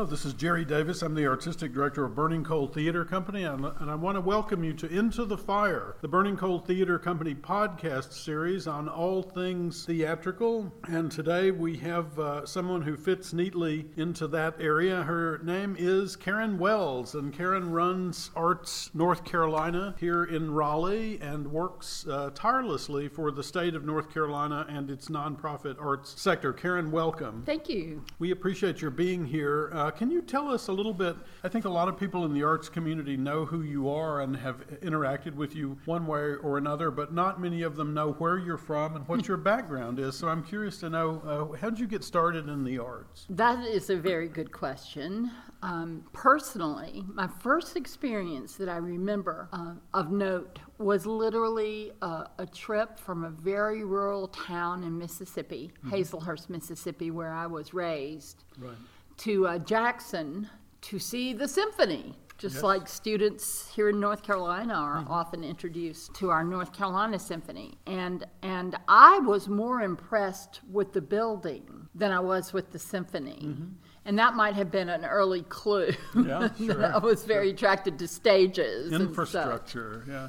Hello, this is Jerry Davis. I'm the artistic director of Burning Coal Theater Company, and, and I want to welcome you to Into the Fire, the Burning Coal Theater Company podcast series on all things theatrical. And today we have uh, someone who fits neatly into that area. Her name is Karen Wells, and Karen runs Arts North Carolina here in Raleigh and works uh, tirelessly for the state of North Carolina and its nonprofit arts sector. Karen, welcome. Thank you. We appreciate your being here. Uh, can you tell us a little bit? I think a lot of people in the arts community know who you are and have interacted with you one way or another, but not many of them know where you're from and what your background is. So I'm curious to know uh, how did you get started in the arts? That is a very good question. Um, personally, my first experience that I remember uh, of note was literally uh, a trip from a very rural town in Mississippi, mm-hmm. Hazlehurst, Mississippi, where I was raised. Right to uh, Jackson to see the symphony. Just yes. like students here in North Carolina are mm-hmm. often introduced to our North Carolina Symphony, and and I was more impressed with the building than I was with the symphony, mm-hmm. and that might have been an early clue. Yeah, sure. I was very sure. attracted to stages, infrastructure. yeah.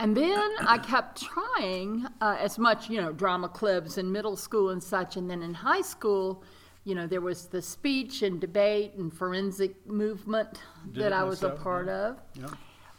And then I kept trying uh, as much, you know, drama clubs in middle school and such, and then in high school you know, there was the speech and debate and forensic movement Did that I was a part yeah. of. Yeah.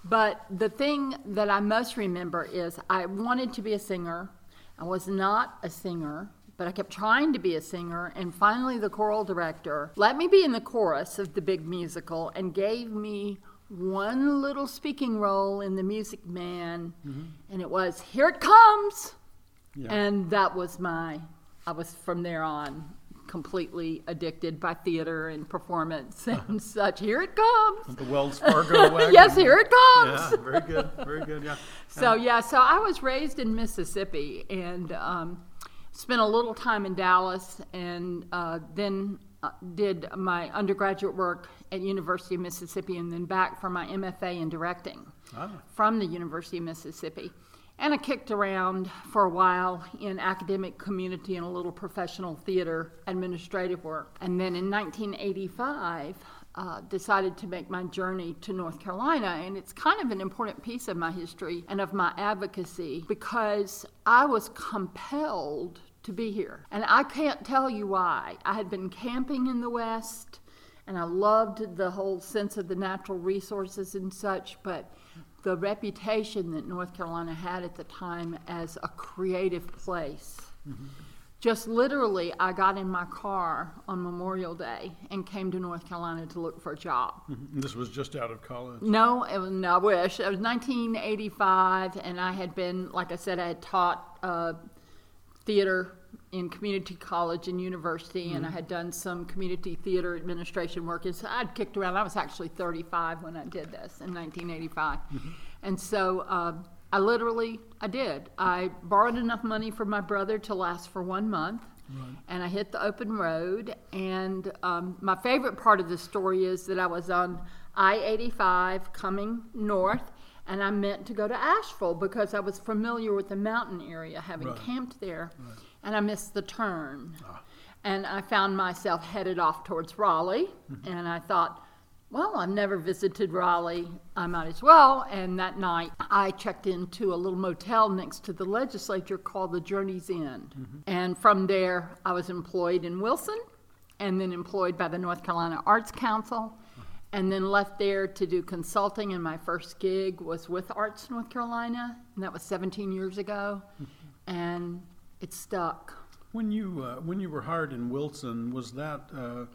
But the thing that I most remember is I wanted to be a singer. I was not a singer, but I kept trying to be a singer. And finally, the choral director let me be in the chorus of the big musical and gave me one little speaking role in The Music Man. Mm-hmm. And it was, Here it comes! Yeah. And that was my, I was from there on completely addicted by theater and performance and such. Here it comes. The Wells Fargo wagon. yes, here it comes. Yeah, very good, very good. Yeah. So yeah, so I was raised in Mississippi and um, spent a little time in Dallas, and uh, then uh, did my undergraduate work at University of Mississippi, and then back for my MFA in directing ah. from the University of Mississippi. And I kicked around for a while in academic community and a little professional theater administrative work. And then in 1985, uh, decided to make my journey to North Carolina. And it's kind of an important piece of my history and of my advocacy because I was compelled to be here. And I can't tell you why. I had been camping in the West and I loved the whole sense of the natural resources and such, but the reputation that North Carolina had at the time as a creative place. Mm-hmm. Just literally, I got in my car on Memorial Day and came to North Carolina to look for a job. Mm-hmm. This was just out of college? No, it was, no, I wish. It was 1985, and I had been, like I said, I had taught uh, theater in community college and university, mm-hmm. and I mm-hmm. had done some community theater administration work. And so I'd kicked around. I was actually 35 when I did this in 1985, mm-hmm. and so uh, I literally I did. I borrowed enough money from my brother to last for one month. Right. And I hit the open road. And um, my favorite part of the story is that I was on I 85 coming north, and I meant to go to Asheville because I was familiar with the mountain area, having right. camped there. Right and I missed the turn. Ah. And I found myself headed off towards Raleigh, mm-hmm. and I thought, well, I've never visited Raleigh. I might as well. And that night, I checked into a little motel next to the legislature called the Journey's End. Mm-hmm. And from there, I was employed in Wilson and then employed by the North Carolina Arts Council uh-huh. and then left there to do consulting. And my first gig was with Arts North Carolina, and that was 17 years ago. Mm-hmm. And it stuck. When you uh, when you were hired in Wilson, was that uh,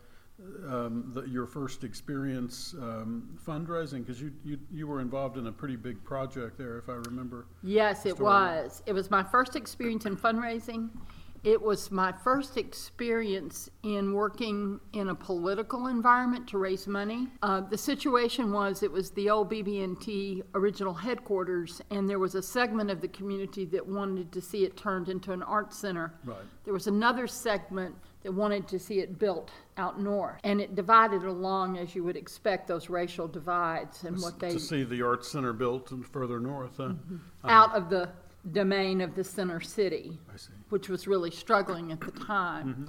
um, the, your first experience um, fundraising? Because you, you you were involved in a pretty big project there, if I remember. Yes, it was. It was my first experience in fundraising. It was my first experience in working in a political environment to raise money. Uh, the situation was it was the old BB&T original headquarters, and there was a segment of the community that wanted to see it turned into an art center. Right. There was another segment that wanted to see it built out north, and it divided along as you would expect those racial divides and what they to see the art center built further north, huh? mm-hmm. uh-huh. out of the domain of the center city, which was really struggling at the time. Mm-hmm.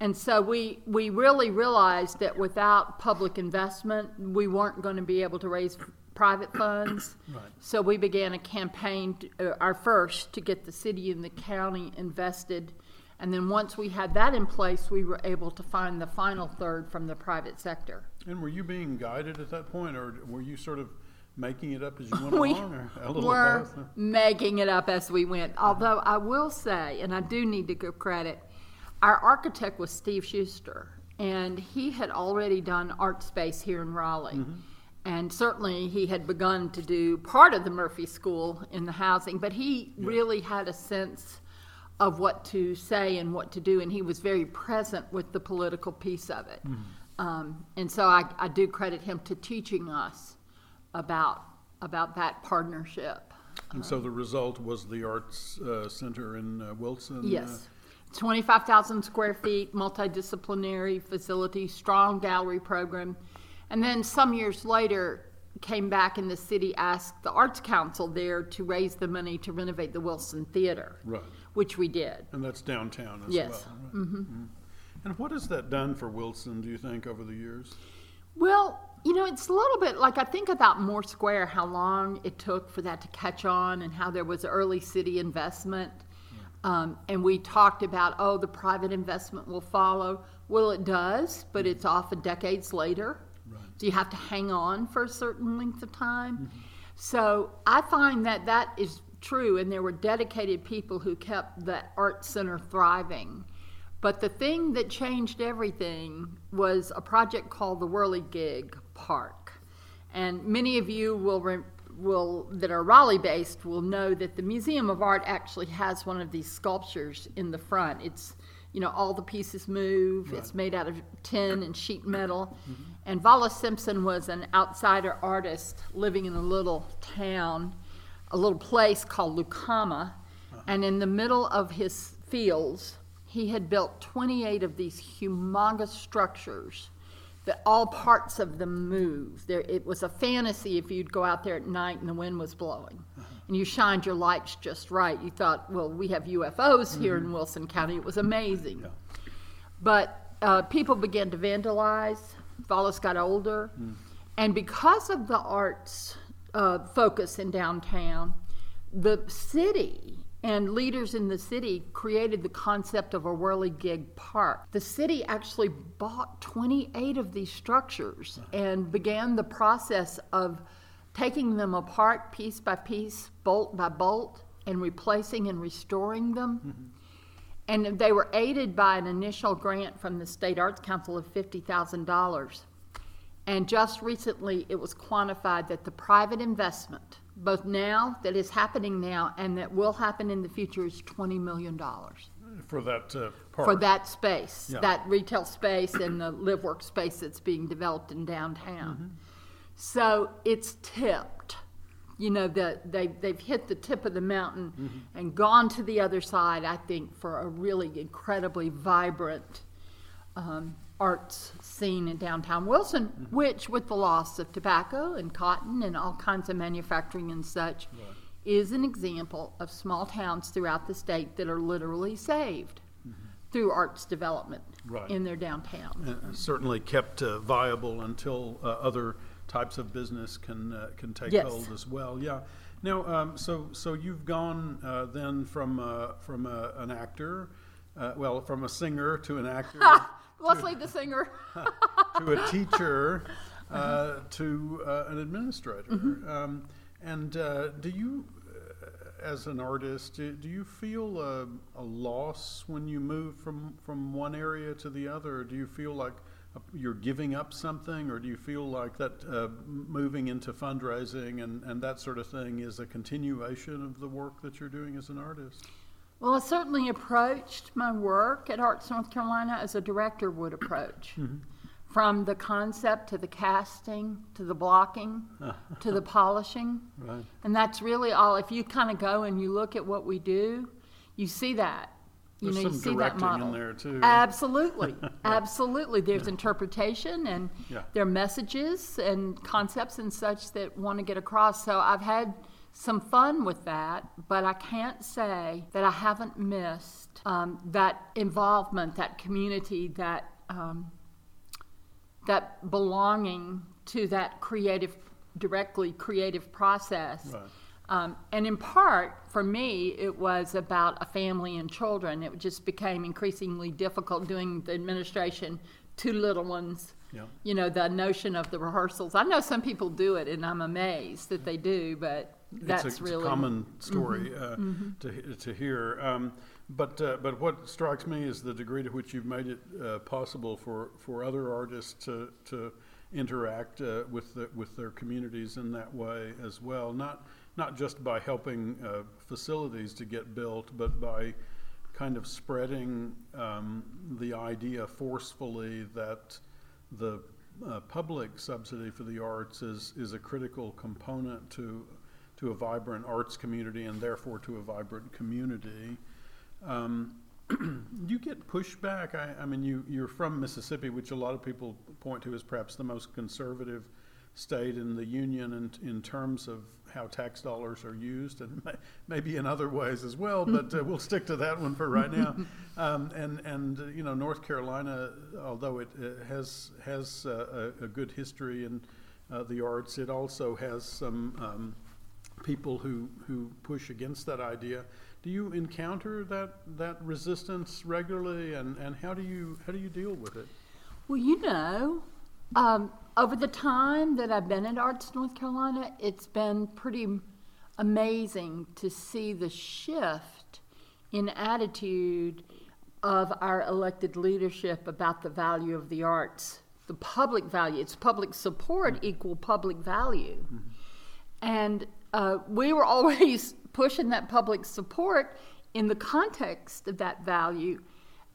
And so we, we really realized that without public investment, we weren't going to be able to raise private funds. Right. So we began a campaign, uh, our first, to get the city and the county invested. And then once we had that in place, we were able to find the final third from the private sector. And were you being guided at that point, or were you sort of making it up as you went we along, or a little were both? making it up as we went. Although I will say, and I do need to give credit, our architect was Steve Schuster, and he had already done art space here in Raleigh. Mm-hmm. And certainly he had begun to do part of the Murphey School in the housing, but he really had a sense of what to say and what to do, and he was very present with the political piece of it. Mm-hmm. Um, and so I, I do credit him to teaching us about about that partnership. And so the result was the Arts uh, Center in uh, Wilson? Yes. 25,000 square feet, multidisciplinary facility, strong gallery program. And then some years later, came back and the city asked the Arts Council there to raise the money to renovate the Wilson Theater, Uh, right. which we did. And that's downtown as Yes. well. Right. Mhm. And what has that done for Wilson, do you think, over the years? Well, you know, it's a little bit like I think about Moore Square, how long it took for that to catch on and how there was early city investment. Um, and we talked about, oh, the private investment will follow. Well, it does, but it's often decades later. Right. So you have to hang on for a certain length of time. So I find that that is true, and there were dedicated people who kept the art center thriving. But the thing that changed everything was a project called the Whirligig Park. And many of you will, re- will that are Raleigh based will know that the Museum of Art actually has one of these sculptures in the front. It's you know all the pieces move. It's made out of tin and sheet metal. Mm-hmm. And Vollis Simpson was an outsider artist living in a little town, a little place called Lucama, uh-huh. and in the middle of his fields, he had built 28 of these humongous structures all parts of them move. There, it was a fantasy if you'd go out there at night and the wind was blowing, and you shined your lights just right. You thought, well, we have UFOs here in Wilson County. It was amazing. But uh, people began to vandalize. Vollis got older. And because of the arts uh, focus in downtown, the city and leaders in the city created the concept of a whirligig park. The city actually bought 28 of these structures and began the process of taking them apart piece by piece, bolt by bolt, and replacing and restoring them. Mm-hmm. And they were aided by an initial grant from the State Arts Council of $50,000. And just recently, it was quantified that the private investment, both now, that is happening now, and that will happen in the future, is $20 million For that uh, park? for that space, Yeah. that retail space and the live work space that's being developed in downtown. So it's tipped. You know, the, they, they've hit the tip of the mountain and gone to the other side, I think, for a really incredibly vibrant um, arts scene in downtown Wilson, which, with the loss of tobacco and cotton and all kinds of manufacturing and such, is an example of small towns throughout the state that are literally saved through arts development Right. in their downtown. And certainly kept uh, viable until uh, other types of business can uh, can take Yes. hold as well. Yeah. Now, um, so so you've gone uh, then from uh, from uh, an actor, uh, well, from a singer to an actor Leslie the singer. to a teacher uh, to uh, an administrator. Mm-hmm. Um, and uh, do you, uh, as an artist, do, do you feel a, a loss when you move from, from one area to the other? Or do you feel like you're giving up something, or do you feel like that uh, moving into fundraising and, and that sort of thing is a continuation of the work that you're doing as an artist? Well, I certainly approached my work at Arts North Carolina as a director would approach. Mm-hmm. From the concept to the casting to the blocking to the polishing. Right. And that's really all. If you kind of go and you look at what we do, you see that. You There's know, you see that directing in model. there, too. Absolutely, absolutely. There's interpretation and Yeah. there are messages and concepts and such that want to get across. So I've had some fun with that, but I can't say that I haven't missed um, that involvement, that community, that um, that belonging to that creative, directly creative process. Right. Um, and in part, for me, it was about a family and children. It just became increasingly difficult doing the administration, to little ones. Yeah. You know, the notion of the rehearsals. I know some people do it, and I'm amazed that they do, but that's it's a, really it's a common story uh, to to hear. Um, but uh, but what strikes me is the degree to which you've made it uh, possible for, for other artists to to interact uh, with the, with their communities in that way as well. Not not just by helping uh, facilities to get built, but by kind of spreading um, the idea forcefully that the uh, public subsidy for the arts is, is a critical component to, to a vibrant arts community and therefore to a vibrant community. Um, you get pushback. I, I mean, you, you're from Mississippi, which a lot of people point to as perhaps the most conservative state in the union in, in terms of how tax dollars are used and may, maybe in other ways as well, but uh, we'll stick to that one for right now. Um, and, and uh, you know, North Carolina, although it uh, has, has uh, a, a, good history in uh, the arts, it also has some um, people who, who push against that idea. Do you encounter that, that resistance regularly, and, and how, do you, how do you deal with it? Well, you know, um, over the time that I've been at Arts North Carolina, it's been pretty amazing to see the shift in attitude of our elected leadership about the value of the arts, the public value. It's public support mm-hmm. equal public value. Mm-hmm. And uh, we were always pushing that public support in the context of that value.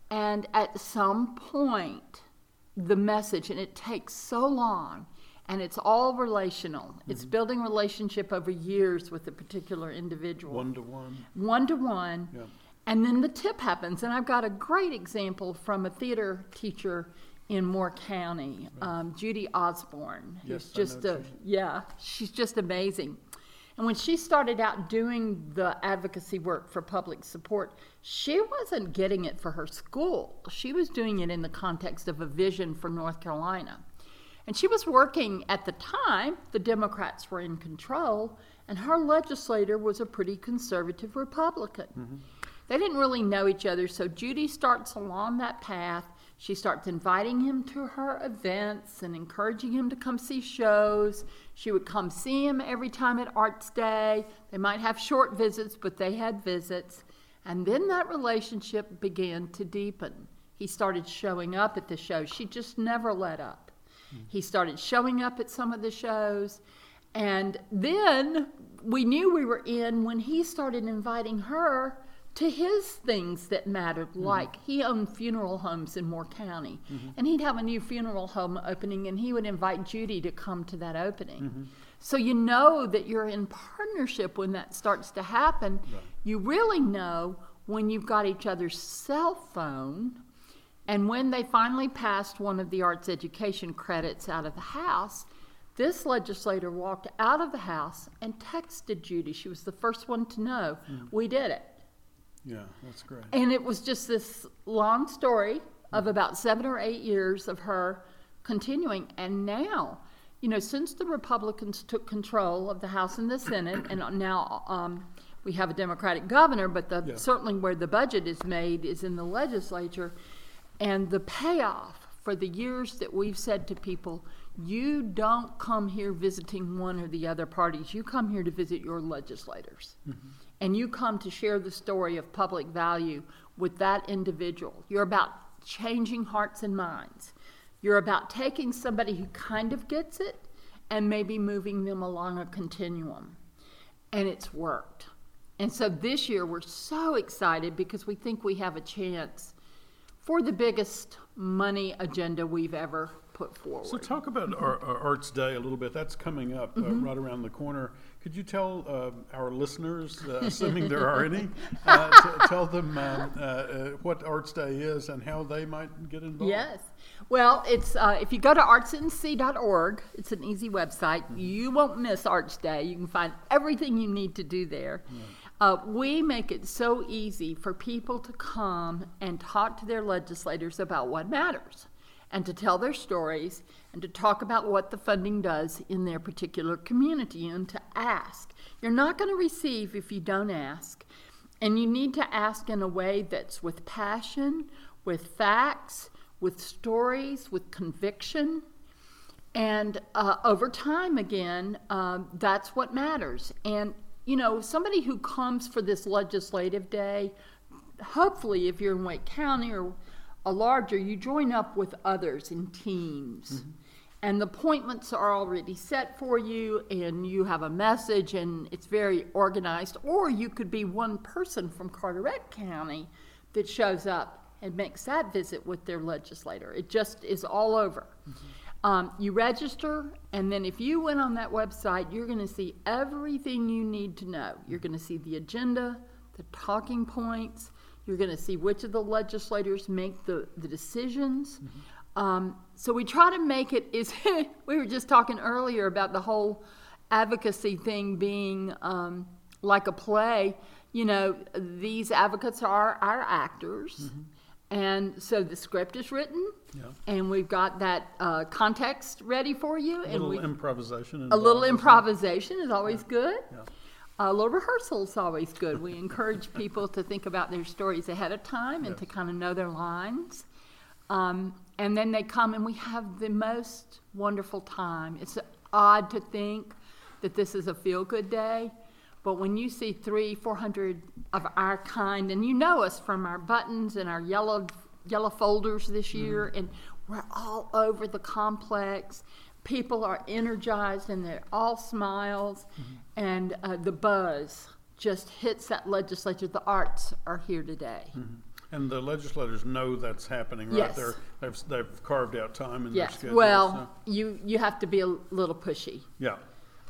And at some point, the message, and it takes so long, and it's all relational. Mm-hmm. It's building relationship over years with a particular individual. One to one. One to one. Yeah. And then the tip happens. And I've got a great example from a theater teacher in Moore County, um, Judy Osborne. Yes, just a, yeah, she's just amazing. And when she started out doing the advocacy work for public support, she wasn't getting it for her school. She was doing it in the context of a vision for North Carolina. And she was working at the time, the Democrats were in control, and her legislator was a pretty conservative Republican. Mm-hmm. They didn't really know each other, so Judy starts along that path she starts inviting him to her events and encouraging him to come see shows. She would come see him every time at Arts Day. They might have short visits, but they had visits. And then that relationship began to deepen. He started showing up at the shows. She just never let up. Mm-hmm. He started showing up at some of the shows. And then we knew we were in when he started inviting her to his things that mattered. Mm-hmm. Like he owned funeral homes in Moore County, mm-hmm. and he'd have a new funeral home opening, and he would invite Judy to come to that opening. Mm-hmm. So you know that you're in partnership when that starts to happen. Right. You really know when you've got each other's cell phone. And when they finally passed one of the arts education credits out of the House, this legislator walked out of the House and texted Judy. She was the first one to know mm. we did it. Yeah, that's great. And it was just this long story of about seven or eight years of her continuing. And now, you know, since the Republicans took control of the House and the Senate, and now um, we have a Democratic governor, but the, yeah. certainly where the budget is made is in the legislature. And the payoff for the years that we've said to people, you don't come here visiting one or the other parties, you come here to visit your legislators. Mm-hmm and you come to share the story of public value with that individual. You're about changing hearts and minds. You're about taking somebody who kind of gets it and maybe moving them along a continuum. And it's worked. And so this year we're so excited because we think we have a chance for the biggest money agenda we've ever put forward. So talk about our, our Arts Day a little bit. That's coming up uh, Mm-hmm. right around the corner. Could you tell uh, our listeners, uh, assuming there are any, uh, to tell them um, uh, uh, what Arts Day is and how they might get involved? Yes. Well, it's uh, if you go to artsnc.org, it's an easy website. You won't miss Arts Day. You can find everything you need to do there. Uh, we make it so easy for people to come and talk to their legislators about what matters and to tell their stories and to talk about what the funding does in their particular community and to ask. You're not going to receive if you don't ask. And you need to ask in a way that's with passion, with facts, with stories, with conviction. And uh, over time, again, um, that's what matters. And, you know, somebody who comes for this legislative day, hopefully, if you're in Wake County or a larger, you join up with others in teams. Mm-hmm. And the appointments are already set for you, and you have a message, and it's very organized. Or you could be one person from Carteret County that shows up and makes that visit with their legislator. It just is all over. Mm-hmm. Um, you register, and then if you went on that website, you're going to see everything you need to know. You're mm-hmm. going to see the agenda, the talking points. You're going to see which of the legislators make the, the decisions. Um, so we try to make it is we were just talking earlier about the whole advocacy thing being um, like a play. You know, these advocates are our actors. And so the script is written, Yeah. and we've got that uh, context ready for you. A and little we, improvisation. a little improvisation is always good. Yeah. A little rehearsal is always good. We encourage people to think about their stories ahead of time and Yes. to kind of know their lines. Um, and then they come and we have the most wonderful time. It's odd to think that this is a feel good day, but when you see three, four hundred of our kind, and you know us from our buttons and our yellow yellow folders this year, and we're all over the complex. People are energized and they're all smiles, and uh, the buzz just hits that legislature. The arts are here today. And the legislators know that's happening right Yes. there. They've, they've carved out time in their Yes. schedule. Well, you you have to be a little pushy Yeah,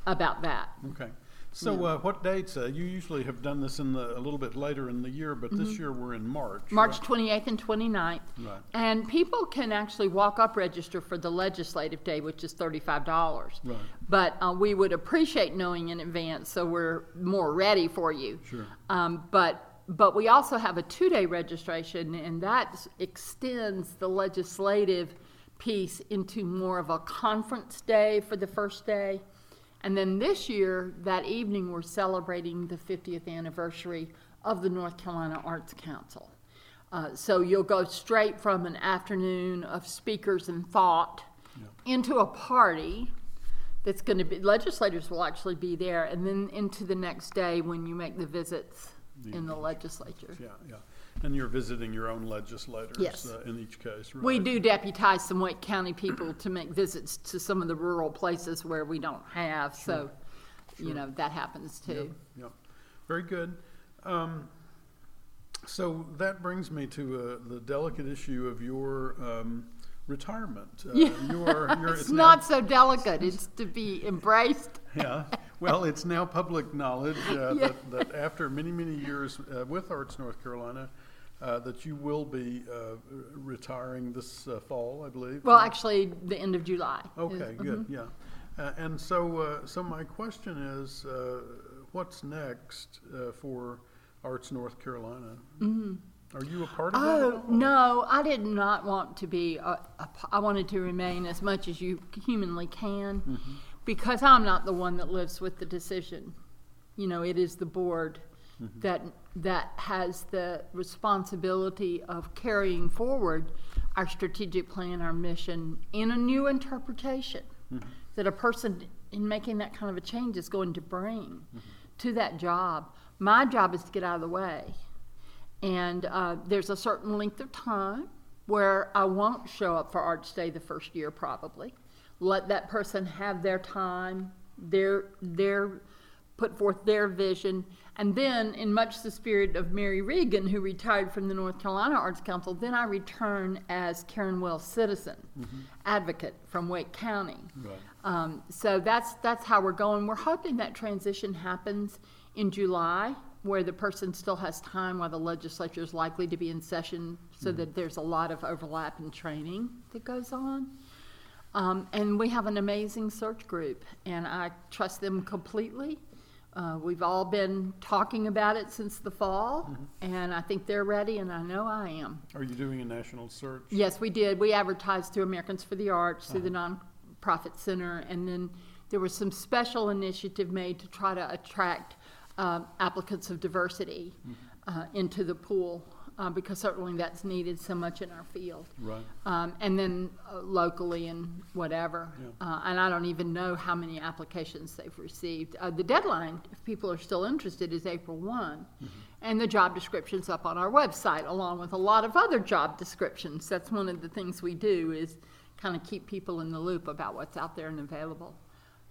about that. okay. So uh, what dates? Uh, you usually have done this in the, a little bit later in the year, but this year we're in March. Mm-hmm. March right? 28th and 29th. Right. And people can actually walk up register for the legislative day, which is $35. Right. But uh, we would appreciate knowing in advance so we're more ready for you. Sure. Um, but but we also have a two-day registration, and that extends the legislative piece into more of a conference day for the first day. And then this year, that evening, we're celebrating the 50th anniversary of the North Carolina Arts Council. Uh, so you'll go straight from an afternoon of speakers and thought into a party that's going to be legislators will actually be there, and then into the next day when you make the visits in the legislature. Yeah, yeah. And you're visiting your own legislators Yes. uh, in each case, right? We do deputize some Wake County people to make visits to some of the rural places where we don't have, so, you know, that happens too. Yep, very good. Um, so that brings me to uh, the delicate issue of your um, retirement. Uh, Yeah. You're, It's now- not so delicate, it's to be embraced. Yeah, well, it's now public knowledge uh, Yeah. that, that after many, many years uh, with Arts North Carolina, uh, that you will be uh, retiring this uh, fall, I believe. Well, actually, the end of July. is- Okay, good, yeah. Uh, and so, uh, so my question is, uh, what's next uh, for Arts North Carolina? Are you a part of that? Oh, all? no, I did not want to be, a, a I wanted to remain as much as you humanly can Mm-hmm. Because I'm not the one that lives with the decision. You know, it is the board Mm-hmm. that, that has the responsibility of carrying forward our strategic plan, our mission in a new interpretation Mm-hmm. that a person in making that kind of a change is going to bring Mm-hmm. to that job. My job is to get out of the way. And uh, there's a certain length of time where I won't show up for Arts Day the first year, probably. Let that person have their time, their their put forth their vision. And then, in much the spirit of Mary Regan, who retired from the North Carolina Arts Council, then I return as Karen Wells Citizen advocate from Wake County. Right. Um, so that's that's how we're going. We're hoping that transition happens in July, where the person still has time while the legislature is likely to be in session, so that there's a lot of overlap in training that goes on. Um, and we have an amazing search group, and I trust them completely. Uh, we've all been talking about it since the fall, and I think they're ready, and I know I am. Are you doing a national search? Yes, we did. We advertised through Americans for the Arts, through the nonprofit center, and then there was some special initiative made to try to attract um, applicants of diversity uh, into the pool, uh, because certainly that's needed so much in our field. Right. Um, and then uh, locally and whatever. Yeah. Uh, and I don't even know how many applications they've received. Uh, the deadline, if people are still interested, is April one. And the job description's up on our website, along with a lot of other job descriptions. That's one of the things we do is kind of keep people in the loop about what's out there and available.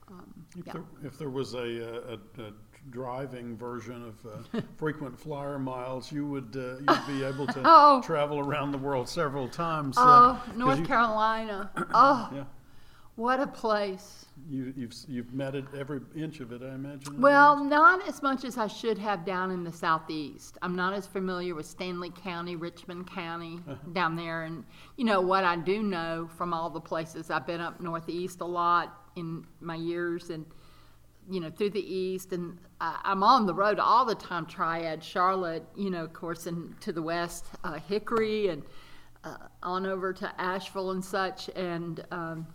Um, If yeah. there, if there was a, uh, a, a driving version of uh, frequent flyer miles, you would uh, you'd be able to Oh. travel around the world several times. uh, Oh, 'cause North you, Carolina. Oh, Yeah, what a place. you, you've you've met it every inch of it, I imagine. Well, not as much as I should have down in the southeast. I'm not as familiar with Stanly County, Richmond County down there. And, you know, what I do know from all the places I've been up northeast a lot in my years and, you know, through the east. And I, I'm on the road all the time, Triad, Charlotte, you know, of course, and to the west, uh, Hickory and uh, on over to Asheville and such. And, um,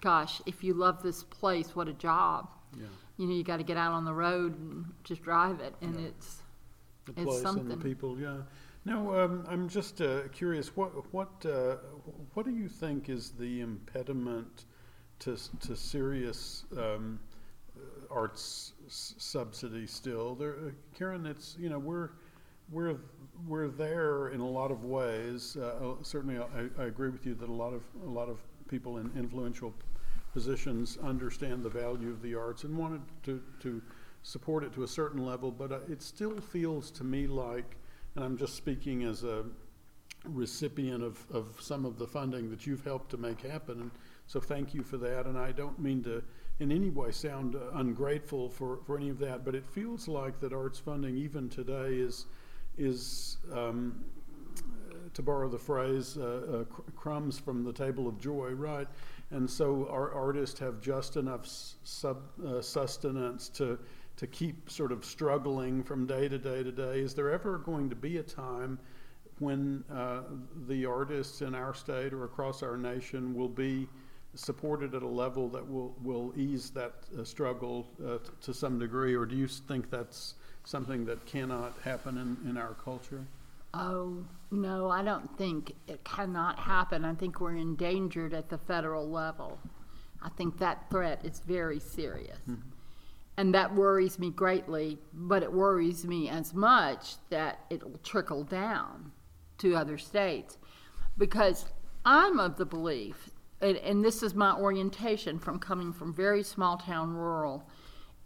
gosh, if you love this place, what a job yeah, you know, you got to get out on the road and just drive it, and Yeah. it's the It's place and something. the people. Yeah. Now, um, I'm just uh, curious. What what uh, what do you think is the impediment to to serious um, arts s- subsidy still? There, uh, Karen, it's you know we're we're we're there in a lot of ways. Uh, certainly, I, I agree with you that a lot of a lot of people in influential positions understand the value of the arts and wanted to to support it to a certain level. But uh, it still feels to me like, and I'm just speaking as a recipient of, of some of the funding that you've helped to make happen. And so thank you for that. And I don't mean to in any way sound ungrateful for, for any of that, but it feels like that arts funding even today is is um, to borrow the phrase, uh, uh, cr- crumbs from the table of joy, right? And so our artists have just enough sub, uh, sustenance to to keep sort of struggling from day to day to day. Is there ever going to be a time when uh, the artists in our state or across our nation will be supported at a level that will, will ease that uh, struggle uh, t- to some degree, or do you think that's something that cannot happen in, in our culture? oh no, I don't think it cannot happen. I think we're endangered at the federal level. I think that threat is very serious, and that worries me greatly. But it worries me as much that it will trickle down to other states, because I'm of the belief, and, and this is my orientation from coming from very small town rural,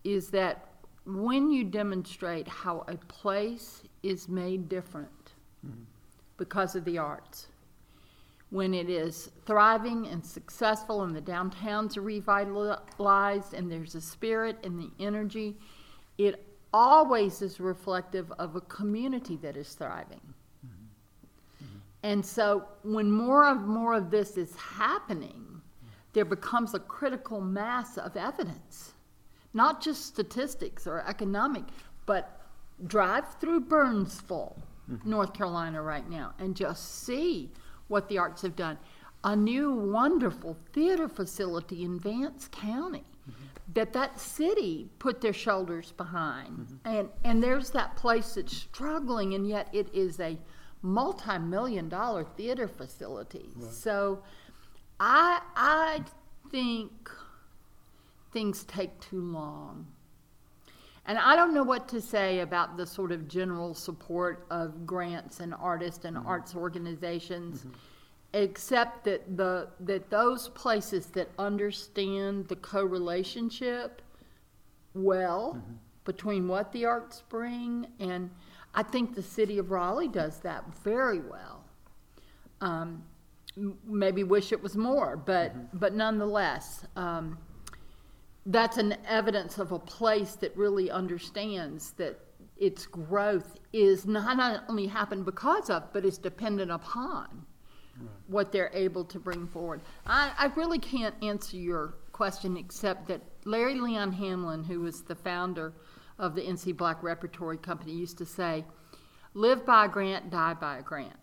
is that when you demonstrate how a place is made different mm-hmm. because of the arts, when it is thriving and successful and the downtowns revitalized and there's a spirit and the energy, it always is reflective of a community that is thriving. And so when more of more of this is happening, there becomes a critical mass of evidence. Not just statistics or economic, but drive through Burnsville, mm-hmm. North Carolina right now and just see what the arts have done. A new wonderful theater facility in Vance County mm-hmm. that that city put their shoulders behind. Mm-hmm. And and there's that place that's struggling and yet it is a multi-million dollar theater facility. So I I think things take too long. And I don't know what to say about the sort of general support of grants and artists and mm-hmm. arts organizations, mm-hmm. except that the that those places that understand the co-relationship well mm-hmm. between what the arts bring, and I think the city of Raleigh does that very well. Um, maybe wish it was more, but but nonetheless, um, that's an evidence of a place that really understands that its growth is not only happened because of, but is dependent upon what they're able to bring forward. I, I really can't answer your question except that Larry Leon Hamlin, who was the founder of the NC Black Repertory Company, used to say, live by a grant, die by a grant.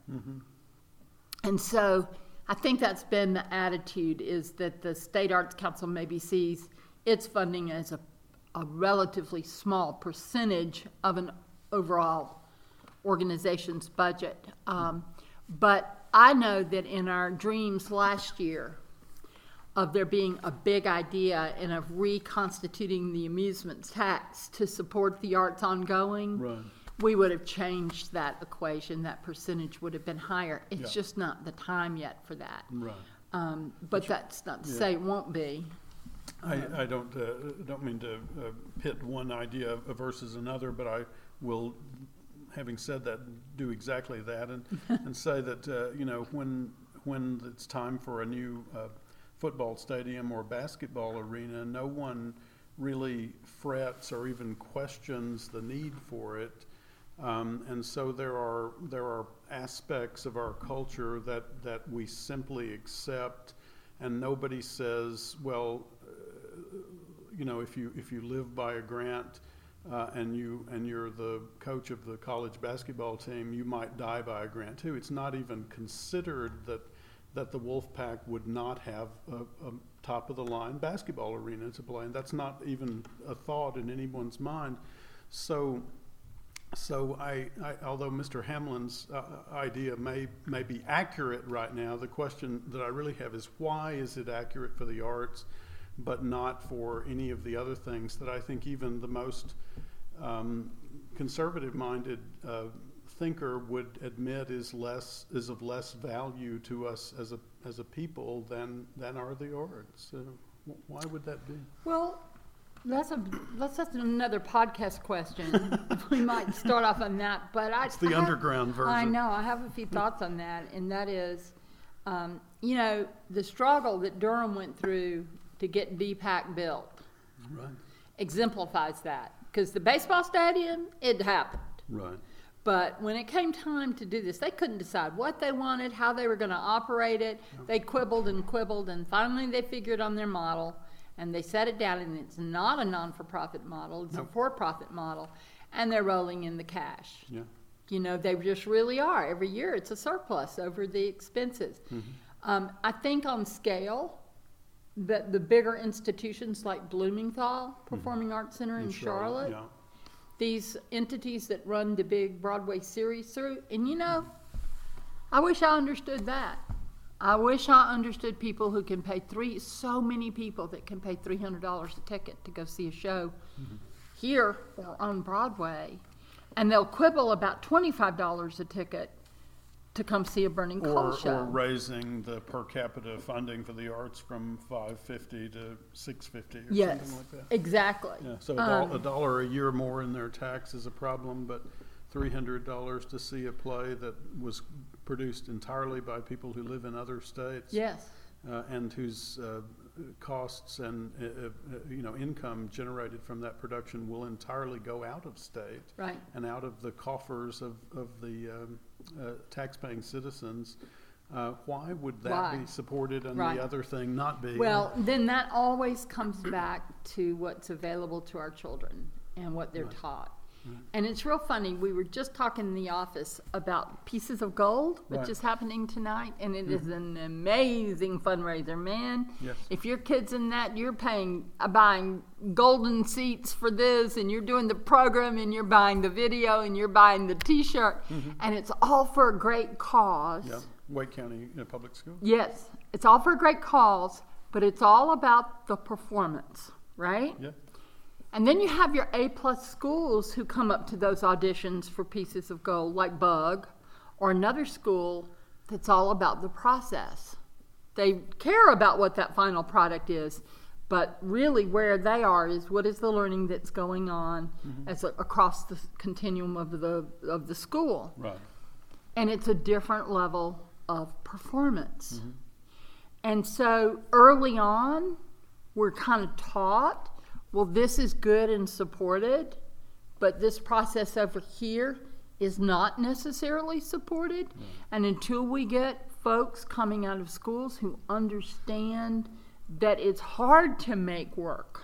And so I think that's been the attitude is that the State Arts Council maybe sees its funding as a, a relatively small percentage of an overall organization's budget. Um, but I know that in our dreams last year of there being a big idea and of reconstituting the amusement tax to support the arts ongoing, Right. we would have changed that equation. That percentage would have been higher. It's Yeah. just not the time yet for that. Right. Um, but that's not to Yeah. say it won't be. I, I don't, uh, don't mean to uh, pit one idea versus another, but I will, having said that, do exactly that and, and say that, uh, you know, when, when it's time for a new uh, football stadium or basketball arena, no one really frets or even questions the need for it. Um, and so there are, there are aspects of our culture that, that we simply accept and nobody says, well, you know, if you if you live by a grant uh, and you and you're the coach of the college basketball team, you might die by a grant too. It's not even considered that that the Wolfpack would not have a, a top of the line basketball arena to play, and that's not even a thought in anyone's mind. So. So I, I, although Mr. Hamlin's uh, idea may may be accurate right now, the question that I really have is why is it accurate for the arts, but not for any of the other things that I think even the most um, conservative-minded uh, thinker would admit is less is of less value to us as a as a people than than are the arts. So why would that be? Well, that's a that's, that's another podcast question. we might start off on that, but I, It's the I have- underground version. I know. I have a few thoughts on that, and that is, um, you know, the struggle that Durham went through to get DPAC built Right. exemplifies that. Because the baseball stadium, it happened. Right. But when it came time to do this, they couldn't decide what they wanted, how they were going to operate it. They quibbled and quibbled, and finally they figured on their model, and they set it down. And it's not a non-for-profit model; it's Nope. a for-profit model, and they're rolling in the cash. Yeah. You know, they just really are. Every year, it's a surplus over the expenses. Um, I think on scale, that the bigger institutions like Blumenthal Performing Arts Center in, Charlotte Yeah. These entities that run the big Broadway series through. And you know, I wish I understood that. I wish I understood people who can pay three, so many people that can pay $300 a ticket to go see a show mm-hmm. here or on Broadway. And they'll quibble about $25 a ticket to come see a Burning Coal Or, show. or raising the per capita funding for the arts from five fifty to six fifty or yes, something like that. exactly. Yeah, so a, Um, a dollar a year more in their tax is a problem, but three hundred dollars to see a play that was produced entirely by people who live in other states. Yes. Uh, and whose uh, costs and uh, uh, you know income generated from that production will entirely go out of state Right. and out of the coffers of, of the um, uh, taxpaying citizens. Uh, why would that Why? be supported and Right. the other thing not be? Well, then that always comes back to what's available to our children and what they're Right. And it's real funny. We were just talking in the office about Pieces of Gold, which Right. Mm-hmm. is happening tonight, and it is an amazing fundraiser, man. Yes. If your kid's in that, you're paying, uh, buying golden seats for this, and you're doing the program, and you're buying the video, and you're buying the T-shirt, and it's all for a great cause. Mm-hmm. yeah, Wake County uh, Public School. Yes, it's all for a great cause, but it's all about the performance, right? Yeah. And then you have your A plus schools who come up to those auditions for pieces of gold, like Bugg, or another school that's all about the process. They care about what that final product is, But really, where they are is what is the learning that's going on mm-hmm. as a, across the continuum of the of the school, Right. and it's a different level of performance. Mm-hmm. And so early on, we're kind of taught, well, this is good and supported, but this process over here is not necessarily supported. Mm. And until we get folks coming out of schools who understand that it's hard to make work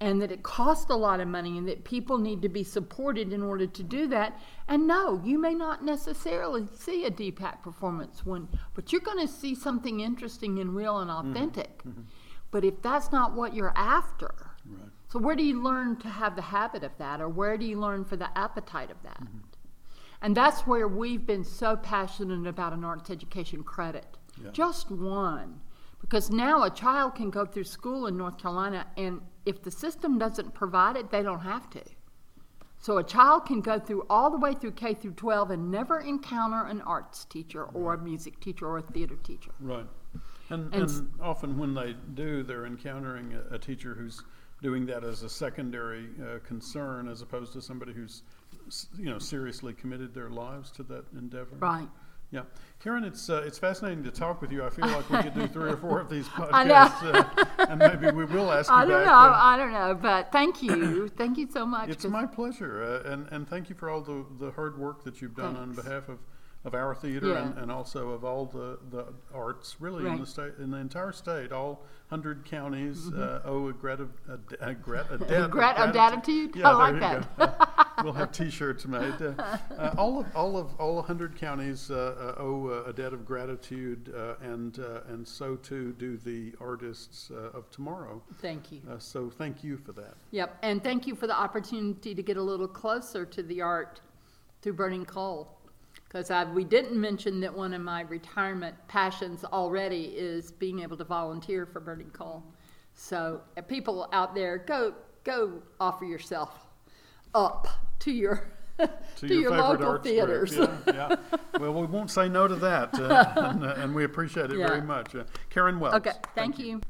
and that it costs a lot of money and that people need to be supported in order to do that. And no, you may not necessarily see a DPAC performance when, but you're going to see something interesting and real and mm-hmm. authentic. Mm-hmm. But if that's not what you're after, Right. so where do you learn to have the habit of that, or where do you learn for the appetite of that? Mm-hmm. And that's where we've been so passionate about an arts education credit. Yeah. Just one. Because now a child can go through school in North Carolina, and if the system doesn't provide it, they don't have to. So a child can go through all the way through K through 12 and never encounter an arts teacher or a music teacher or a theater teacher. Right. And, And and, often when they do, they're encountering a, a teacher who's doing that as a secondary uh, concern as opposed to somebody who's, you know, seriously committed their lives to that endeavor. Right. Yeah. Karen, it's, uh, it's fascinating to talk with you. I feel like we could do three or four of these podcasts. Uh, and maybe we will ask you I don't back. know. uh, I don't know. But thank you. thank you so much. it's my pleasure, uh, and and thank you for all the, the hard work that you've done on behalf of, of our theater and, Yeah. and also of all the, the arts really in the state in the entire state. All hundred counties Mm-hmm. uh, owe a, grat- a, a, grat- a debt of Grat- of gratitude? Yeah, I like go. we'll have T-shirts made. Uh, uh, all of all of all hundred counties uh, uh, owe uh, a debt of gratitude, uh, and uh, and so too do the artists uh, of tomorrow. Thank you. Uh, so thank you for that. Yep, and thank you for the opportunity to get a little closer to the art through Burning Coal. Because we didn't mention that one of my retirement passions already is being able to volunteer for Burning Coal. So uh, people out there, go go offer yourself up to your to, to, your, favorite local theaters. Yeah, yeah. Well, we won't say no to that, uh, and, uh, and we appreciate it Yeah. very much. Uh, Karen Wells. okay, thank you.